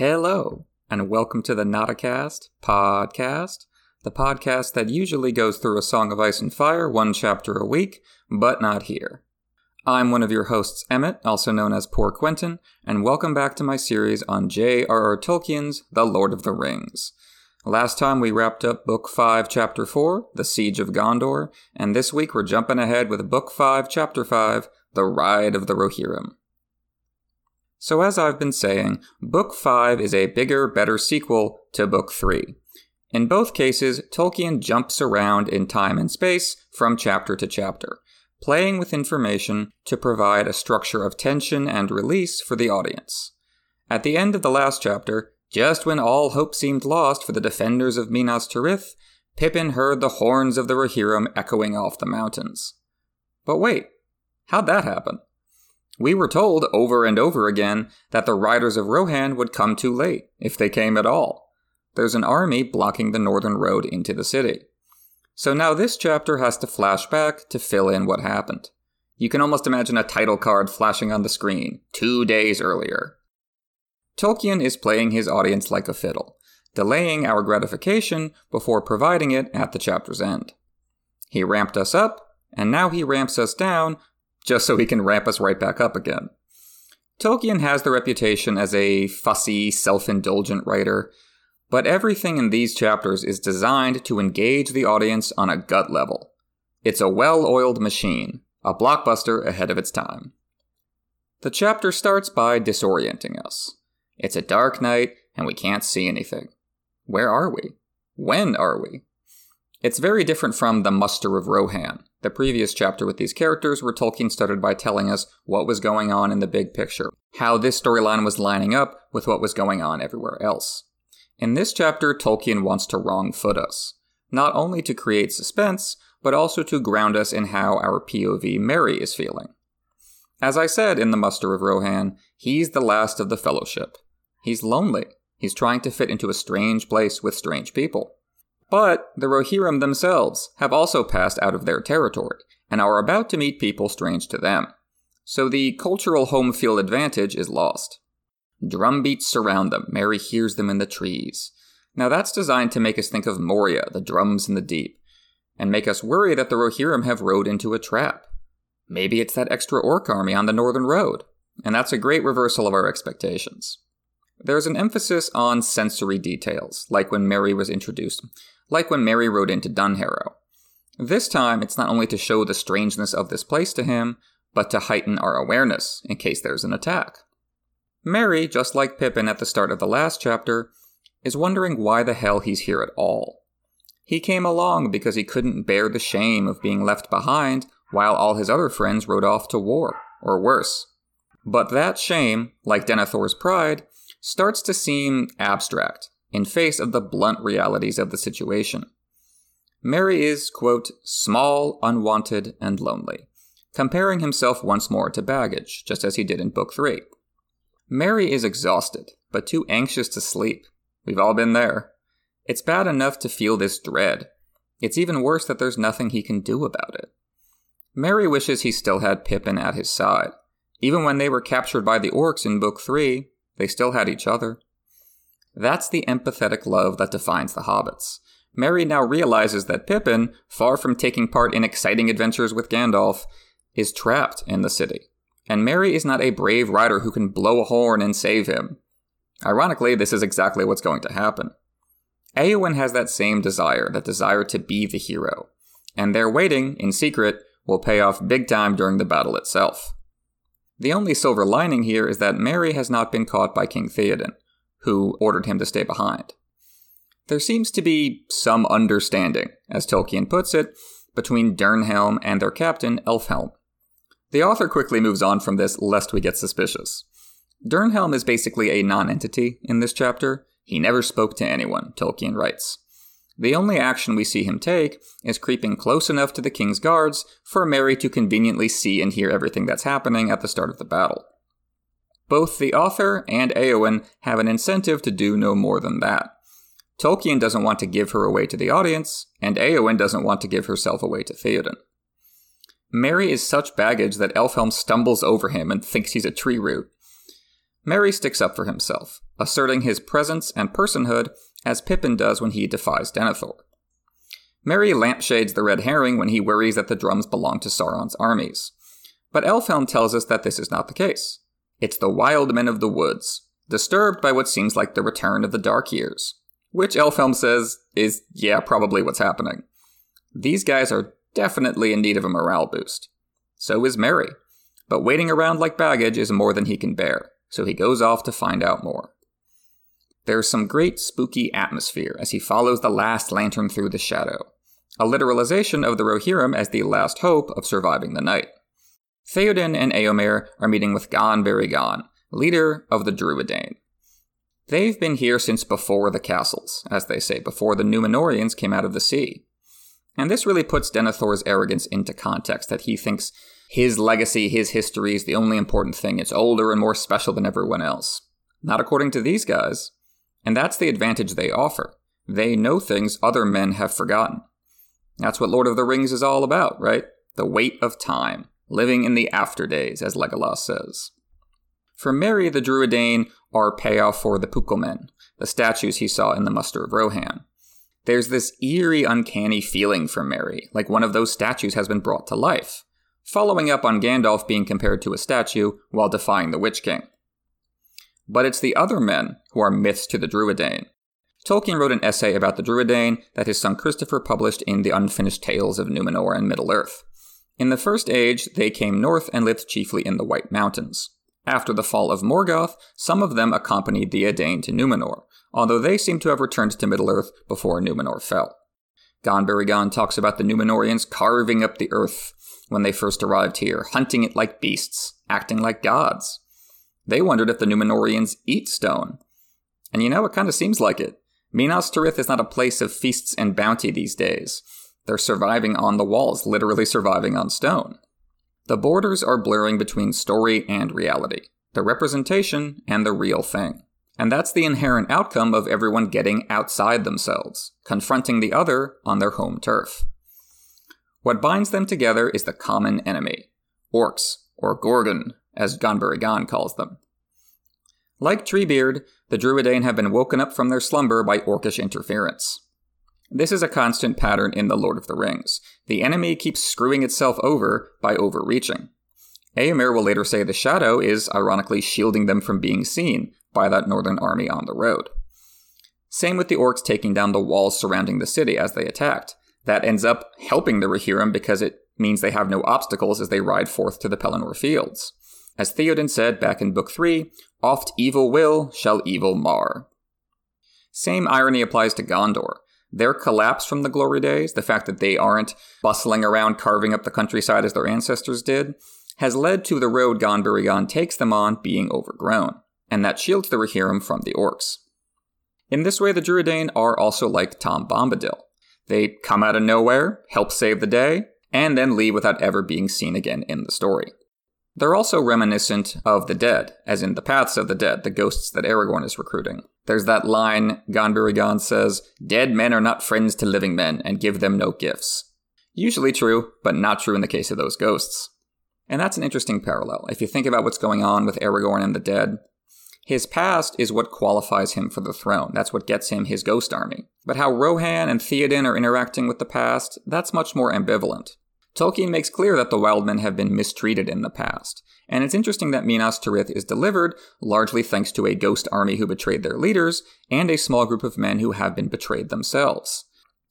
Hello, and welcome to the Nauticast podcast, the podcast that usually goes through a Song of Ice and Fire one chapter a week, but not here. I'm one of your hosts, Emmett, also known as Poor Quentyn, and welcome back to my series on J.R.R. Tolkien's The Lord of the Rings. Last time we wrapped up Book 5, Chapter 4, The Siege of Gondor, and this week we're jumping ahead with Book 5, Chapter 5, The Ride of the Rohirrim. So, as I've been saying, Book 5 is a bigger, better sequel to Book 3. In both cases, Tolkien jumps around in time and space from chapter to chapter, playing with information to provide a structure of tension and release for the audience. At the end of the last chapter, just when all hope seemed lost for the defenders of Minas Tirith, Pippin heard the horns of the Rohirrim echoing off the mountains. But wait, how'd that happen? We were told over and over again that the riders of Rohan would come too late, if they came at all. There's an army blocking the northern road into the city. So now this chapter has to flash back to fill in what happened. You can almost imagine a title card flashing on the screen, two days earlier. Tolkien is playing his audience like a fiddle, delaying our gratification before providing it at the chapter's end. He ramped us up, and now he ramps us down just so he can ramp us right back up again. Tolkien has the reputation as a fussy, self indulgent writer, but everything in these chapters is designed to engage the audience on a gut level. It's a well oiled machine, a blockbuster ahead of its time. The chapter starts by disorienting us. It's a dark night, and we can't see anything. Where are we? When are we? It's very different from The Muster of Rohan, the previous chapter with these characters, where Tolkien started by telling us what was going on in the big picture, how this storyline was lining up with what was going on everywhere else. In this chapter, Tolkien wants to wrong foot us, not only to create suspense, but also to ground us in how our POV Merry is feeling. As I said in The Muster of Rohan, he's the last of the Fellowship. He's lonely. He's trying to fit into a strange place with strange people. But the Rohirrim themselves have also passed out of their territory and are about to meet people strange to them. So the cultural home field advantage is lost. Drumbeats surround them. Merry hears them in the trees. Now that's designed to make us think of Moria, the drums in the deep, and make us worry that the Rohirrim have rode into a trap. Maybe it's that extra orc army on the northern road, and that's a great reversal of our expectations. There's an emphasis on sensory details, like when Merry was introduced, like when Merry rode into Dunharrow. This time, it's not only to show the strangeness of this place to him, but to heighten our awareness in case there's an attack. Merry, just like Pippin at the start of the last chapter, is wondering why the hell he's here at all. He came along because he couldn't bear the shame of being left behind while all his other friends rode off to war, or worse. But that shame, like Denethor's pride, starts to seem abstract in face of the blunt realities of the situation. Merry is, quote, small, unwanted, and lonely, comparing himself once more to baggage, just as he did in Book 3. Merry is exhausted, but too anxious to sleep. We've all been there. It's bad enough to feel this dread. It's even worse that there's nothing he can do about it. Merry wishes he still had Pippin at his side. Even when they were captured by the orcs in Book 3, they still had each other. That's the empathetic love that defines the hobbits. Merry now realizes that Pippin, far from taking part in exciting adventures with Gandalf, is trapped in the city. And Merry is not a brave rider who can blow a horn and save him. Ironically, this is exactly what's going to happen. Eowyn has that same desire, that desire to be the hero. And their waiting, in secret, will pay off big time during the battle itself. The only silver lining here is that Merry has not been caught by King Theoden, who ordered him to stay behind. There seems to be some understanding, as Tolkien puts it, between Dernhelm and their captain, Elfhelm. The author quickly moves on from this lest we get suspicious. Dernhelm is basically a nonentity in this chapter. He never spoke to anyone, Tolkien writes. The only action we see him take is creeping close enough to the king's guards for Merry to conveniently see and hear everything that's happening at the start of the battle. Both the author and Eowyn have an incentive to do no more than that. Tolkien doesn't want to give her away to the audience, and Eowyn doesn't want to give herself away to Theoden. Merry is such baggage that Elfhelm stumbles over him and thinks he's a tree root. Merry sticks up for himself, asserting his presence and personhood as Pippin does when he defies Denethor. Merry lampshades the red herring when he worries that the drums belong to Sauron's armies. But Elfhelm tells us that this is not the case. It's the wild men of the woods, disturbed by what seems like the return of the Dark Years, which Elfhelm says is, yeah, probably what's happening. These guys are definitely in need of a morale boost. So is Merry, but waiting around like baggage is more than he can bear, so he goes off to find out more. There's some great spooky atmosphere as he follows the last lantern through the shadow, a literalization of the Rohirrim as the last hope of surviving the night. Theoden and Eomer are meeting with Ghan-buri-Ghan, leader of the Druedain. They've been here since before the castles, as they say, before the Numenoreans came out of the sea. And this really puts Denethor's arrogance into context that he thinks his legacy, his history is the only important thing. It's older and more special than everyone else. Not according to these guys. And that's the advantage they offer. They know things other men have forgotten. That's what Lord of the Rings is all about, right? The weight of time, living in the after days, as Legolas says. For Merry, the Druedain are payoff for the Pukelmen, the statues he saw in the Muster of Rohan. There's this eerie, uncanny feeling for Merry, like one of those statues has been brought to life, following up on Gandalf being compared to a statue while defying the Witch King. But it's the other men who are myths to the Druedain. Tolkien wrote an essay about the Druedain that his son Christopher published in The Unfinished Tales of Numenor and Middle-earth. In the First Age, they came north and lived chiefly in the White Mountains. After the fall of Morgoth, some of them accompanied the Edain to Numenor, although they seem to have returned to Middle-earth before Numenor fell. Ghan-buri-Ghan talks about the Numenoreans carving up the earth when they first arrived here, hunting it like beasts, acting like gods. They wondered if the Numenoreans eat stone. And you know, it kind of seems like it. Minas Tirith is not a place of feasts and bounty these days. They're surviving on the walls, literally surviving on stone. The borders are blurring between story and reality, the representation and the real thing. And that's the inherent outcome of everyone getting outside themselves, confronting the other on their home turf. What binds them together is the common enemy orcs, or gorgûn, as Ghan calls them. Like Treebeard, the Druedain have been woken up from their slumber by orcish interference. This is a constant pattern in The Lord of the Rings. The enemy keeps screwing itself over by overreaching. Eomer will later say the Shadow is ironically shielding them from being seen, by that northern army on the road. Same with the orcs taking down the walls surrounding the city as they attacked. That ends up helping the Rohirrim because it means they have no obstacles as they ride forth to the Pelennor fields. As Theoden said back in Book 3, oft evil will shall evil mar. Same irony applies to Gondor. Their collapse from the glory days, the fact that they aren't bustling around carving up the countryside as their ancestors did, has led to the road Ghan-buri-Ghan takes them on being overgrown and that shields the Rohirrim from the orcs. In this way, the Druedain are also like Tom Bombadil. They come out of nowhere, help save the day, and then leave without ever being seen again in the story. They're also reminiscent of the dead, as in the paths of the dead, the ghosts that Aragorn is recruiting. There's that line Ghan says, Dead men are not friends to living men, and give them no gifts. Usually true, but not true in the case of those ghosts. And that's an interesting parallel. If you think about what's going on with Aragorn and the dead, his past is what qualifies him for the throne. That's what gets him his ghost army. But how Rohan and Theoden are interacting with the past, that's much more ambivalent. Tolkien makes clear that the Wildmen have been mistreated in the past, and it's interesting that Minas Tirith is delivered largely thanks to a ghost army who betrayed their leaders and a small group of men who have been betrayed themselves.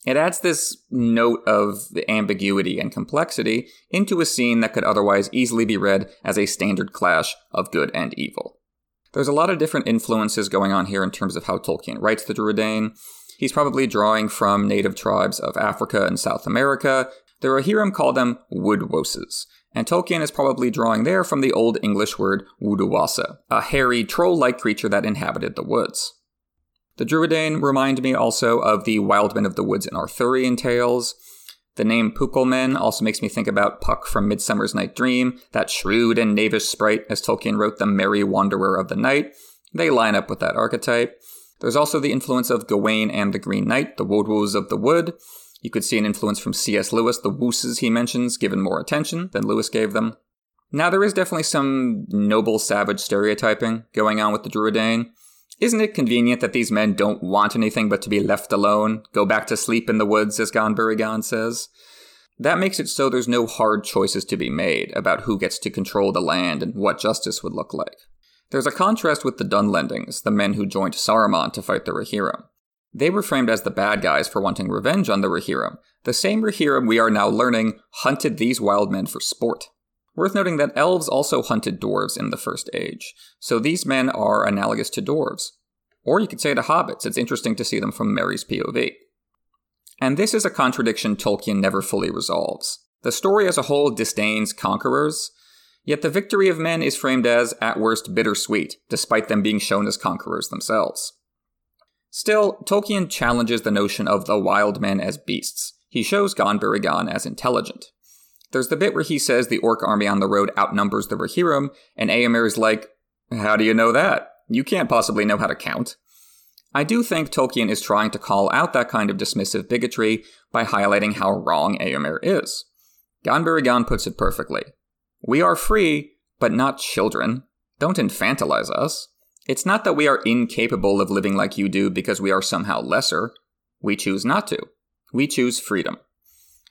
It adds this note of ambiguity and complexity into a scene that could otherwise easily be read as a standard clash of good and evil. There's a lot of different influences going on here in terms of how Tolkien writes the Druedain. He's probably drawing from native tribes of Africa and South America. The Rohirrim um, call them um, woodwoses, and Tolkien is probably drawing there from the Old English word woodawasa, a hairy, troll-like creature that inhabited the woods. The Druedain remind me also of the Wildmen of the Woods in Arthurian tales, the name Pukelmen also makes me think about Puck from Midsummer's Night Dream, that shrewd and knavish sprite, as Tolkien wrote, the merry wanderer of the night. They line up with that archetype. There's also the influence of Gawain and the Green Knight, the Wodwos of the Wood. You could see an influence from C.S. Lewis, the wooses he mentions, given more attention than Lewis gave them. Now, there is definitely some noble savage stereotyping going on with the Druedain. Isn't it convenient that these men don't want anything but to be left alone, go back to sleep in the woods, as Ghan-buri-Ghan says? That makes it so there's no hard choices to be made about who gets to control the land and what justice would look like. There's a contrast with the Dunlendings, the men who joined Saruman to fight the Rohirrim. They were framed as the bad guys for wanting revenge on the Rohirrim, the same Rohirrim we are now learning hunted these wild men for sport. Worth noting that elves also hunted dwarves in the First Age, so these men are analogous to dwarves. Or you could say to hobbits, it's interesting to see them from Merry's POV. And this is a contradiction Tolkien never fully resolves. The story as a whole disdains conquerors, yet the victory of men is framed as, at worst, bittersweet, despite them being shown as conquerors themselves. Still, Tolkien challenges the notion of the wild men as beasts. He shows Ghan-buri-Ghan as intelligent. There's the bit where he says the orc army on the road outnumbers the Rohirrim, and Eomer is like, How do you know that? You can't possibly know how to count. I do think Tolkien is trying to call out that kind of dismissive bigotry by highlighting how wrong Eomer is. Ghan-buri-Ghan puts it perfectly. We are free, but not children. Don't infantilize us. It's not that we are incapable of living like you do because we are somehow lesser. We choose not to. We choose freedom.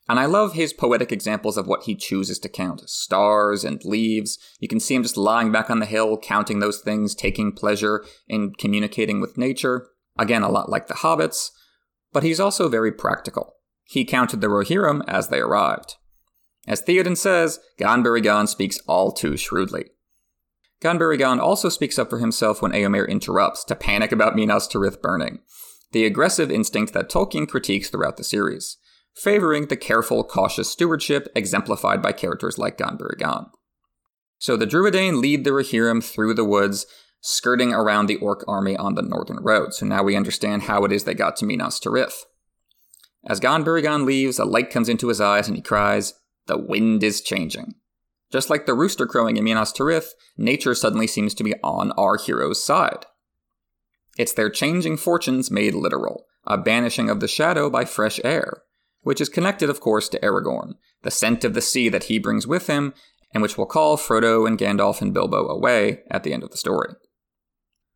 And I love his poetic examples of what he chooses to count stars and leaves. You can see him just lying back on the hill, counting those things, taking pleasure in communicating with nature. Again, a lot like the hobbits. But he's also very practical. He counted the Rohirrim as they arrived. As Theoden says, Ghan-buri-Ghan speaks all too shrewdly. Ghan-buri-Ghan also speaks up for himself when Eomer interrupts to panic about Minas Tirith burning, the aggressive instinct that Tolkien critiques throughout the series favoring the careful, cautious stewardship exemplified by characters like Ghan-buri-Ghan. So the Druedain lead the Rohirrim through the woods, skirting around the Orc army on the northern road. So now we understand how it is they got to Minas Tirith. As Ghan-buri-Ghan leaves, a light comes into his eyes and he cries, The wind is changing. Just like the rooster crowing in Minas Tirith, nature suddenly seems to be on our hero's side. It's their changing fortunes made literal, a banishing of the shadow by fresh air, which is connected, of course, to Aragorn, the scent of the sea that he brings with him, and which will call Frodo and Gandalf and Bilbo away at the end of the story.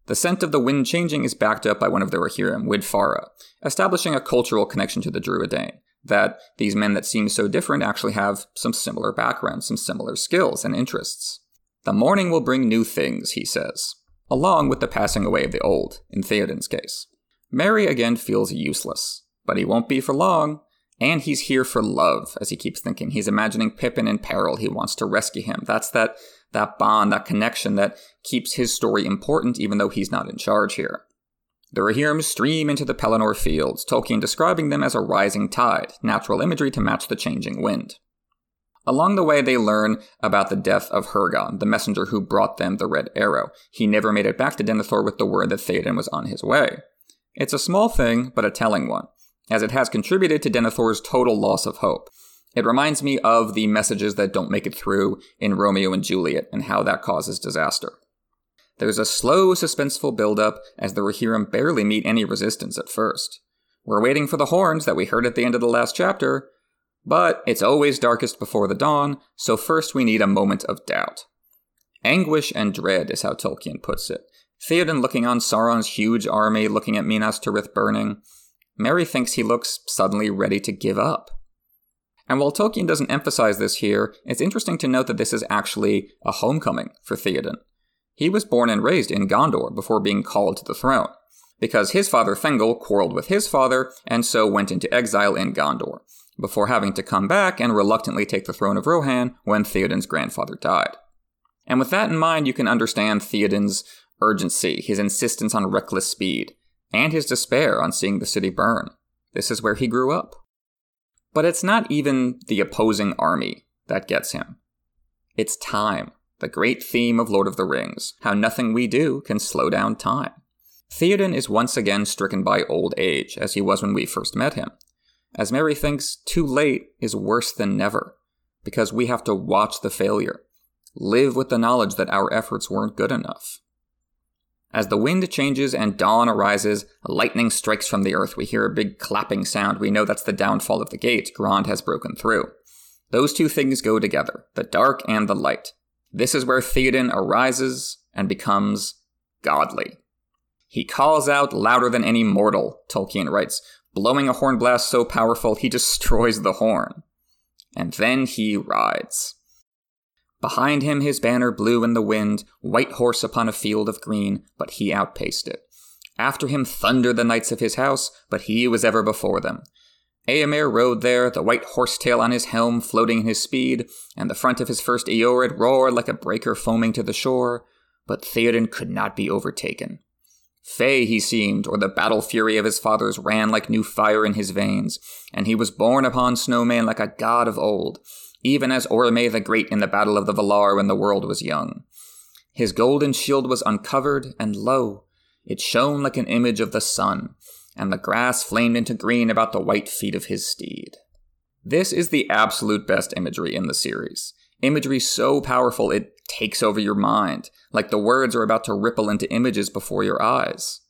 The scent of the wind changing is backed up by one of the Rohirrim, Widfara, establishing a cultural connection to the Druedain, that these men that seem so different actually have some similar backgrounds, some similar skills and interests. The morning will bring new things, he says, along with the passing away of the old, in Theoden's case. Merry again feels useless, but he won't be for long, and he's here for love, as he keeps thinking. He's imagining Pippin in peril. He wants to rescue him. That's that, that bond, that connection that keeps his story important, even though he's not in charge here. The Rohirrim stream into the Pelennor fields, Tolkien describing them as a rising tide, natural imagery to match the changing wind. Along the way, they learn about the death of Hirgon, the messenger who brought them the Red Arrow. He never made it back to Denethor with the word that Theoden was on his way. It's a small thing, but a telling one as it has contributed to Denethor's total loss of hope. It reminds me of the messages that don't make it through in Romeo and Juliet and how that causes disaster. There's a slow, suspenseful buildup as the Rohirrim barely meet any resistance at first. We're waiting for the horns that we heard at the end of the last chapter, but it's always darkest before the dawn, so first we need a moment of doubt. Anguish and dread is how Tolkien puts it. Theoden looking on Sauron's huge army, looking at Minas Tirith burning, Merry thinks he looks suddenly ready to give up. And while Tolkien doesn't emphasize this here, it's interesting to note that this is actually a homecoming for Theoden. He was born and raised in Gondor before being called to the throne, because his father Thengel quarreled with his father and so went into exile in Gondor, before having to come back and reluctantly take the throne of Rohan when Theoden's grandfather died. And with that in mind, you can understand Theoden's urgency, his insistence on reckless speed, and his despair on seeing the city burn. This is where he grew up. But it's not even the opposing army that gets him. It's time, the great theme of Lord of the Rings, how nothing we do can slow down time. Theoden is once again stricken by old age, as he was when we first met him. As Merry thinks, too late is worse than never, because we have to watch the failure, live with the knowledge that our efforts weren't good enough. As the wind changes and dawn arises, lightning strikes from the earth. We hear a big clapping sound. We know that's the downfall of the gate. Grond has broken through. Those two things go together, the dark and the light. This is where Theoden arises and becomes godly. He calls out louder than any mortal, Tolkien writes, blowing a horn blast so powerful he destroys the horn. And then he rides. Behind him his banner blew in the wind, white horse upon a field of green, but he outpaced it. After him thundered the knights of his house, but he was ever before them. Eomer rode there, the white horsetail on his helm floating in his speed, and the front of his first Eored roared like a breaker foaming to the shore, but Theoden could not be overtaken. Fey he seemed, or the battle fury of his fathers ran like new fire in his veins, and he was borne upon Snowmane like a god of old, even as Orome the Great in the Battle of the Valar when the world was young. His golden shield was uncovered, and lo, it shone like an image of the sun, and the grass flamed into green about the white feet of his steed. This is the absolute best imagery in the series. Imagery so powerful it takes over your mind, like the words are about to ripple into images before your eyes.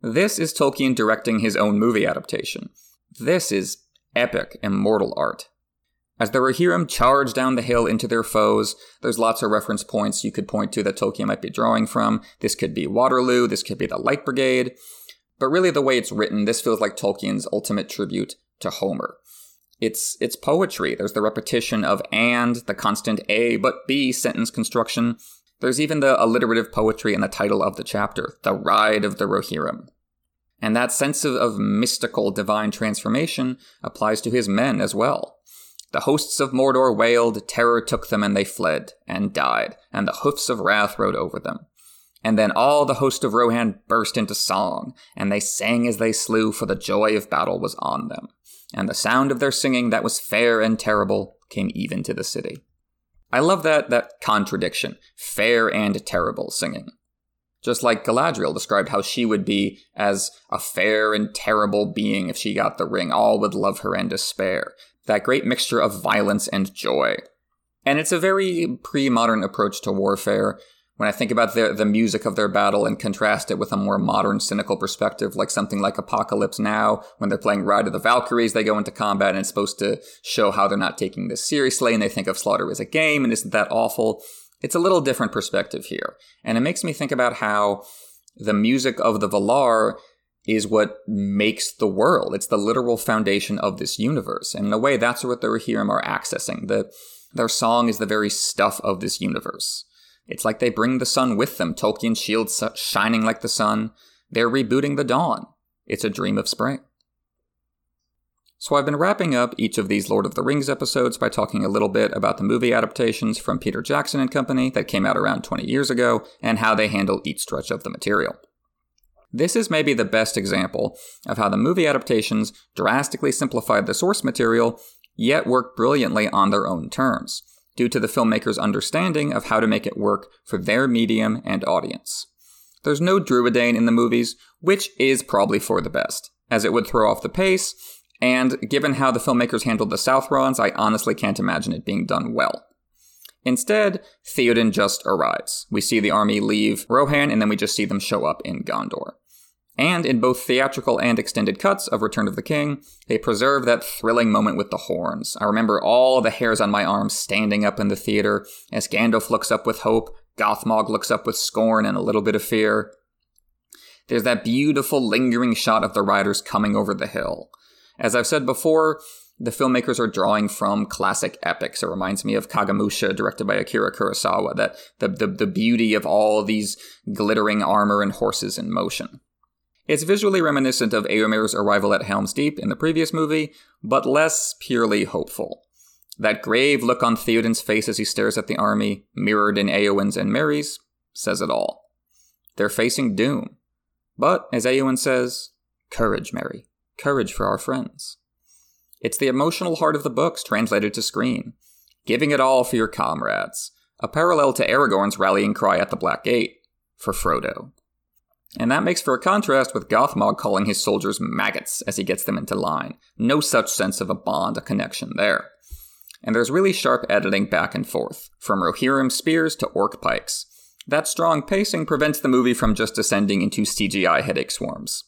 This is Tolkien directing his own movie adaptation. This is epic, immortal art. As the Rohirrim charge down the hill into their foes, there's lots of reference points you could point to that Tolkien might be drawing from. This could be Waterloo, this could be the Light Brigade. But really, the way it's written, this feels like Tolkien's ultimate tribute to Homer. It's, it's poetry. There's the repetition of and, the constant A but B sentence construction. There's even the alliterative poetry in the title of the chapter, The Ride of the Rohirrim. And that sense of, of mystical divine transformation applies to his men as well. The hosts of Mordor wailed, terror took them, and they fled, and died, and the hoofs of wrath rode over them. And then all the host of Rohan burst into song, and they sang as they slew, for the joy of battle was on them. And the sound of their singing that was fair and terrible came even to the city. I love that that contradiction, fair and terrible singing. Just like Galadriel described how she would be as a fair and terrible being if she got the ring, all would love her and despair that great mixture of violence and joy. And it's a very pre modern approach to warfare. When I think about the, the music of their battle and contrast it with a more modern, cynical perspective, like something like Apocalypse Now, when they're playing Ride of the Valkyries, they go into combat and it's supposed to show how they're not taking this seriously and they think of slaughter as a game and isn't that awful. It's a little different perspective here. And it makes me think about how the music of the Valar is what makes the world. It's the literal foundation of this universe. And in a way, that's what the Rohirrim are accessing. The, their song is the very stuff of this universe. It's like they bring the sun with them, Tolkien's shield shining like the sun. They're rebooting the dawn. It's a dream of spring. So I've been wrapping up each of these Lord of the Rings episodes by talking a little bit about the movie adaptations from Peter Jackson and Company that came out around 20 years ago and how they handle each stretch of the material. This is maybe the best example of how the movie adaptations drastically simplified the source material, yet work brilliantly on their own terms, due to the filmmakers' understanding of how to make it work for their medium and audience. There's no Druedain in the movies, which is probably for the best, as it would throw off the pace, and given how the filmmakers handled the Southrons, I honestly can't imagine it being done well. Instead, Theoden just arrives. We see the army leave Rohan, and then we just see them show up in Gondor. And in both theatrical and extended cuts of Return of the King, they preserve that thrilling moment with the horns. I remember all the hairs on my arms standing up in the theater as Gandalf looks up with hope, Gothmog looks up with scorn and a little bit of fear. There's that beautiful lingering shot of the riders coming over the hill. As I've said before, the filmmakers are drawing from classic epics. It reminds me of Kagemusha, directed by Akira Kurosawa, that the, the, the beauty of all these glittering armor and horses in motion. It's visually reminiscent of Eomer's arrival at Helm's Deep in the previous movie, but less purely hopeful. That grave look on Theoden's face as he stares at the army, mirrored in Eowyn's and Merry's, says it all. They're facing doom. But, as Eowyn says, courage, Merry. Courage for our friends. It's the emotional heart of the books translated to screen. Giving it all for your comrades. A parallel to Aragorn's rallying cry at the Black Gate for Frodo. And that makes for a contrast with Gothmog calling his soldiers maggots as he gets them into line. No such sense of a bond, a connection there. And there's really sharp editing back and forth, from Rohirrim spears to orc pikes. That strong pacing prevents the movie from just descending into CGI headache swarms.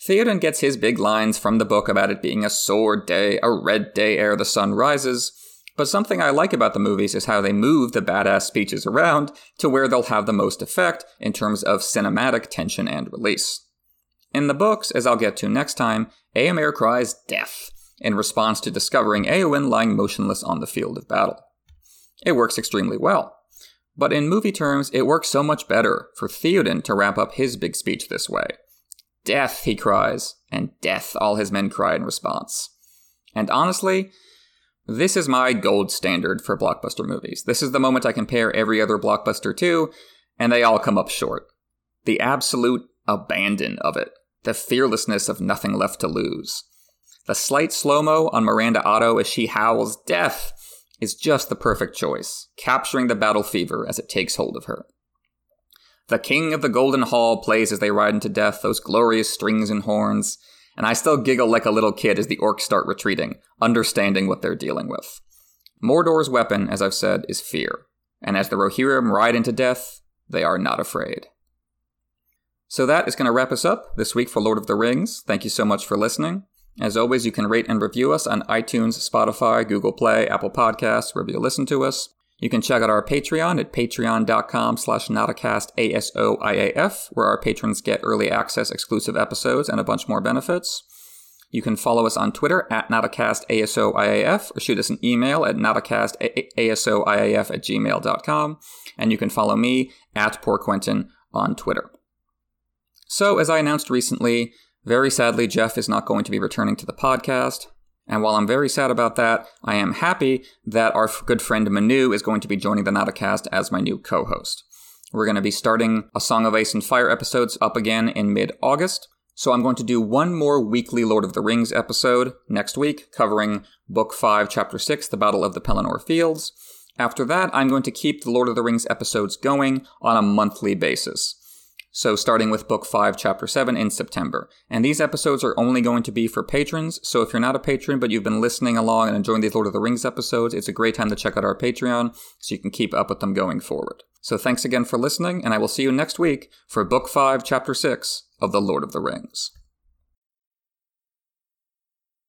Theoden gets his big lines from the book about it being a sword day, a red day ere the sun rises, But something I like about the movies is how they move the badass speeches around to where they'll have the most effect in terms of cinematic tension and release. In the books, as I'll get to next time, Eomer cries death in response to discovering Eowyn lying motionless on the field of battle. It works extremely well. But in movie terms, it works so much better for Theoden to wrap up his big speech this way. Death, he cries, and death, all his men cry in response. And honestly, this is my gold standard for blockbuster movies. This is the moment I compare every other blockbuster to, and they all come up short. The absolute abandon of it, the fearlessness of nothing left to lose. The slight slow mo on Miranda Otto as she howls death is just the perfect choice, capturing the battle fever as it takes hold of her. The King of the Golden Hall plays as they ride into death, those glorious strings and horns, and I still giggle like a little kid as the orcs start retreating, understanding what they're dealing with. Mordor's weapon, as I've said, is fear, and as the Rohirrim ride into death, they are not afraid. So that is going to wrap us up this week for Lord of the Rings. Thank you so much for listening. As always, you can rate and review us on iTunes, Spotify, Google Play, Apple Podcasts, wherever you listen to us. You can check out our Patreon at patreon.com slash nauticast where our patrons get early access, exclusive episodes, and a bunch more benefits. You can follow us on Twitter at nauticastASOIAF or shoot us an email at nauticastASOIAF at gmail.com. And you can follow me at Poor Quentyn on Twitter. So, as I announced recently, very sadly, Jeff is not going to be returning to the podcast. And while I'm very sad about that, I am happy that our good friend Manu is going to be joining the Nauticast as my new co host. We're going to be starting A Song of Ice and Fire episodes up again in mid August. So I'm going to do one more weekly Lord of the Rings episode next week, covering Book 5, Chapter 6, The Battle of the Pelennor Fields. After that, I'm going to keep the Lord of the Rings episodes going on a monthly basis. So, starting with Book 5, Chapter 7 in September. And these episodes are only going to be for patrons. So, if you're not a patron but you've been listening along and enjoying these Lord of the Rings episodes, it's a great time to check out our Patreon so you can keep up with them going forward. So, thanks again for listening, and I will see you next week for Book 5, Chapter 6 of The Lord of the Rings.